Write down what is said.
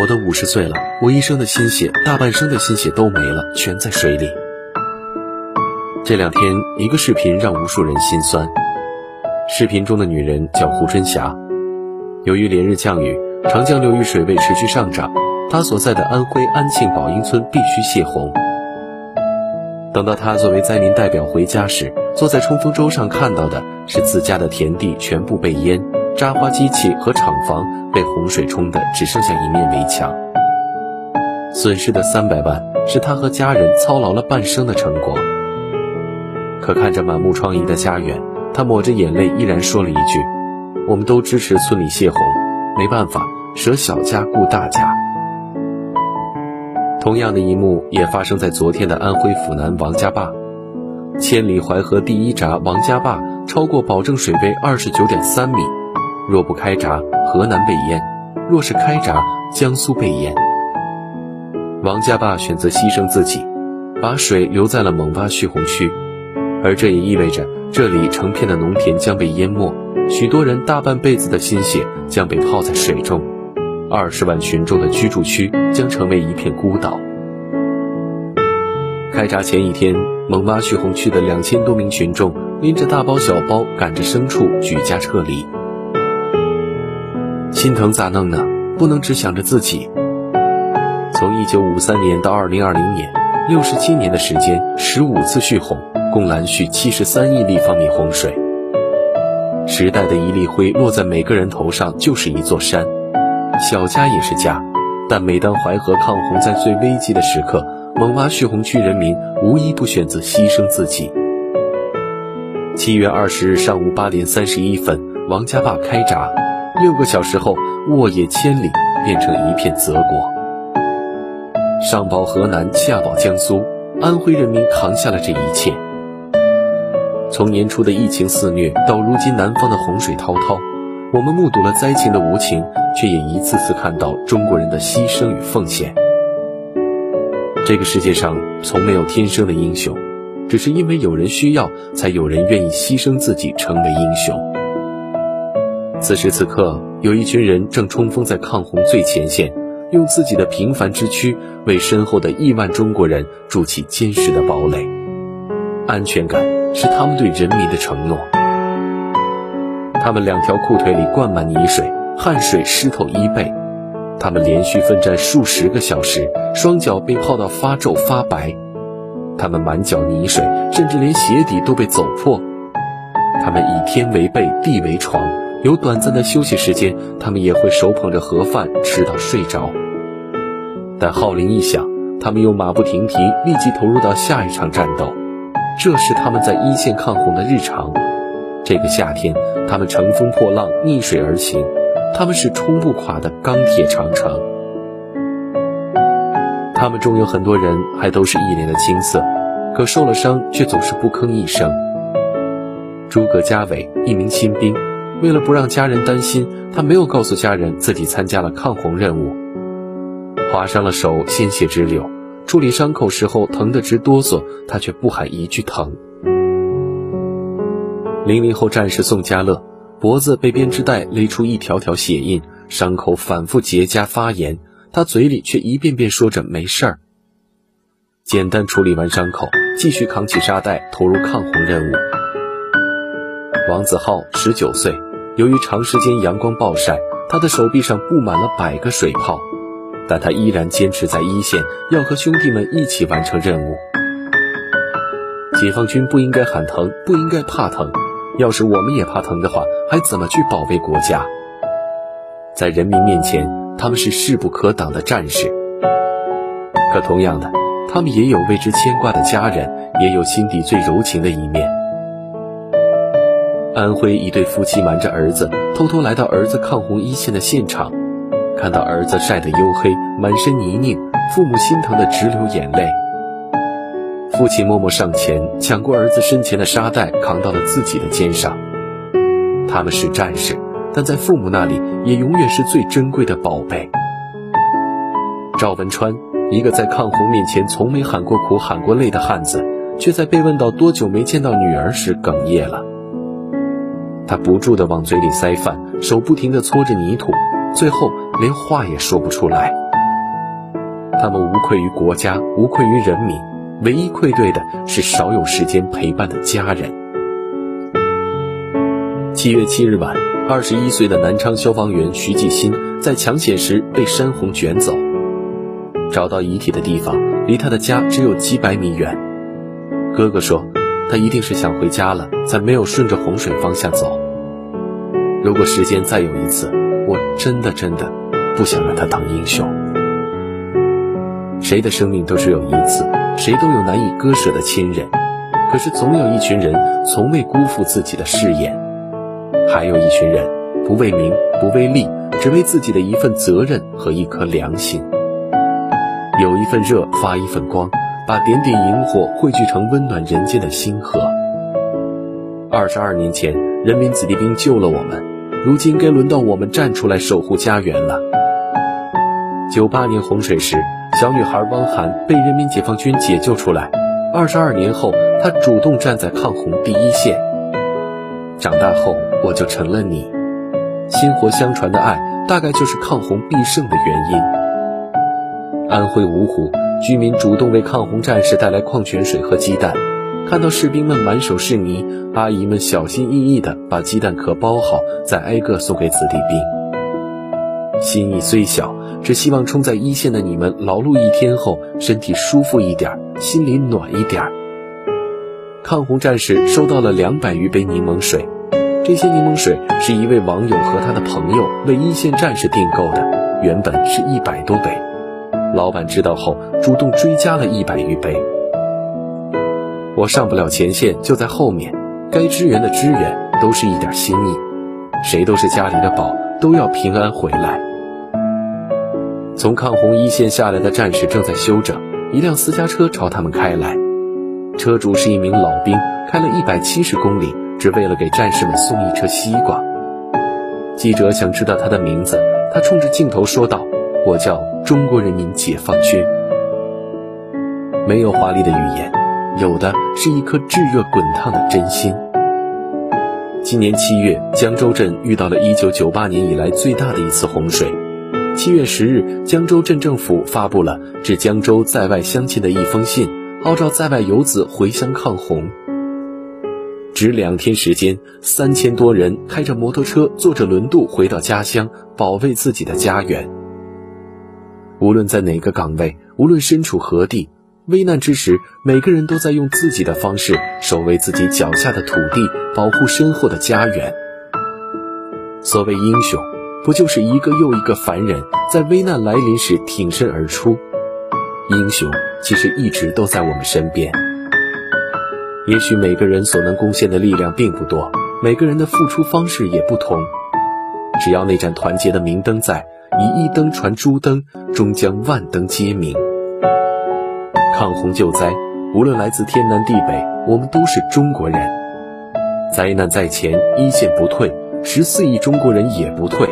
我都五十岁了，我一生的心血，大半生的心血都没了，全在水里。这两天，一个视频让无数人心酸。视频中的女人叫胡春霞，由于连日降雨，长江流域水位持续上涨，她所在的安徽安庆宝应村必须泄洪。等到她作为灾民代表回家时，坐在冲锋舟上看到的是自家的田地全部被淹，扎花机器和厂房被洪水冲得只剩下一面围墙。损失的三百万是他和家人操劳了半生的成果。可看着满目疮痍的家园，他抹着眼泪，依然说了一句：“我们都支持村里泄洪，没办法，舍小家顾大家。”同样的一幕也发生在昨天的安徽阜南王家坝，千里淮河第一闸王家坝超过保证水位二十九点三米，若不开闸，河南被淹；若是开闸，江苏被淹。王家坝选择牺牲自己，把水留在了勐洼蓄洪区。而这也意味着，这里成片的农田将被淹没，许多人大半辈子的心血将被泡在水中，二十万群众的居住区将成为一片孤岛。开闸前一天，勐洼蓄洪区的两千多名群众拎着大包小包，赶着牲畜举家撤离。心疼咋弄呢？不能只想着自己。从一九五三年到二零二零年，六十七年的时间，十五次蓄洪。共拦蓄七十三亿立方米洪水，时代的一粒灰落在每个人头上就是一座山。小家也是家，但每当淮河抗洪在最危急的时刻，勐洼蓄洪区人民无一不选择牺牲自己。七月二十日上午八点三十一分，王家坝开闸，六个小时后，沃野千里变成一片泽国。上保河南，下保江苏，安徽人民扛下了这一切。从年初的疫情肆虐到如今南方的洪水滔滔，我们目睹了灾情的无情，却也一次次看到中国人的牺牲与奉献。这个世界上从没有天生的英雄，只是因为有人需要，才有人愿意牺牲自己成为英雄。此时此刻，有一群人正冲锋在抗洪最前线，用自己的平凡之躯为身后的亿万中国人筑起坚实的堡垒，安全感。是他们对人民的承诺。他们两条裤腿里灌满泥水，汗水湿透衣背。他们连续奋战数十个小时，双脚被泡到发皱发白。他们满脚泥水，甚至连鞋底都被走破。他们以天为被，地为床，有短暂的休息时间，他们也会手捧着盒饭吃到睡着。但号铃一响，他们又马不停蹄，立即投入到下一场战斗。这是他们在一线抗洪的日常。这个夏天，他们乘风破浪，逆水而行。他们是冲不垮的钢铁长城。他们中有很多人还都是一脸的青涩，可受了伤却总是不吭一声。诸葛嘉伟，一名新兵，为了不让家人担心，他没有告诉家人自己参加了抗洪任务。划伤了手，鲜血直流。处理伤口时候疼得直哆嗦，他却不喊一句疼。零零后战士宋家乐，脖子被编织袋勒出一条条血印，伤口反复结痂发炎，他嘴里却一遍遍说着没事儿。简单处理完伤口，继续扛起沙袋投入抗洪任务。王子浩十九岁，由于长时间阳光暴晒，他的手臂上布满了百个水泡。但他依然坚持在一线，要和兄弟们一起完成任务。解放军不应该喊疼，不应该怕疼。要是我们也怕疼的话，还怎么去保卫国家？在人民面前，他们是势不可挡的战士。可同样的，他们也有为之牵挂的家人，也有心底最柔情的一面。安徽一对夫妻瞒着儿子，偷偷来到儿子抗洪一线的现场。看到儿子晒得黝黑，满身泥泞，父母心疼得直流眼泪。父亲默默上前，抢过儿子身前的沙袋，扛到了自己的肩上。他们是战士，但在父母那里，也永远是最珍贵的宝贝。赵文川，一个在抗洪面前从没喊过苦、喊过累的汉子，却在被问到多久没见到女儿时哽咽了。他不住地往嘴里塞饭，手不停地搓着泥土。最后连话也说不出来。他们无愧于国家，无愧于人民，唯一愧对的是少有时间陪伴的家人。七月七日晚，二十一岁的南昌消防员徐继新在抢险时被山洪卷走，找到遗体的地方离他的家只有几百米远。哥哥说，他一定是想回家了，才没有顺着洪水方向走。如果时间再有一次，我真的真的不想让他当英雄。谁的生命都只有一次，谁都有难以割舍的亲人，可是总有一群人从未辜负自己的誓言，还有一群人不为名不为利，只为自己的一份责任和一颗良心。有一份热发一份光，把点点萤火汇聚成温暖人间的星河。二十二年前，人民子弟兵救了我们。如今该轮到我们站出来守护家园了。九八年洪水时，小女孩汪涵被人民解放军解救出来。二十二年后，她主动站在抗洪第一线。长大后，我就成了你。薪火相传的爱，大概就是抗洪必胜的原因。安徽芜湖居民主动为抗洪战士带来矿泉水和鸡蛋。看到士兵们满手是泥，阿姨们小心翼翼地把鸡蛋壳包好，再挨个送给子弟兵。心意虽小，只希望冲在一线的你们劳碌一天后，身体舒服一点，心里暖一点。抗洪战士收到了两百余杯柠檬水，这些柠檬水是一位网友和他的朋友为一线战士订购的，原本是一百多杯，老板知道后主动追加了一百余杯。我上不了前线，就在后面，该支援的支援，都是一点心意。谁都是家里的宝，都要平安回来。从抗洪一线下来的战士正在休整，一辆私家车朝他们开来，车主是一名老兵，开了一百七十公里，只为了给战士们送一车西瓜。记者想知道他的名字，他冲着镜头说道：“我叫中国人民解放军。”没有华丽的语言。有的是一颗炙热滚烫的真心。今年七月，江州镇遇到了一九九八年以来最大的一次洪水。七月十日，江州镇政府发布了致江州在外乡亲的一封信，号召在外游子回乡抗洪。只两天时间，三千多人开着摩托车，坐着轮渡回到家乡，保卫自己的家园。无论在哪个岗位，无论身处何地。危难之时，每个人都在用自己的方式守卫自己脚下的土地，保护身后的家园。所谓英雄，不就是一个又一个凡人在危难来临时挺身而出？英雄其实一直都在我们身边。也许每个人所能贡献的力量并不多，每个人的付出方式也不同。只要那盏团结的明灯在，以一灯传诸灯，终将万灯皆明。抗洪救灾，无论来自天南地北，我们都是中国人。灾难在前，一线不退，十四亿中国人也不退。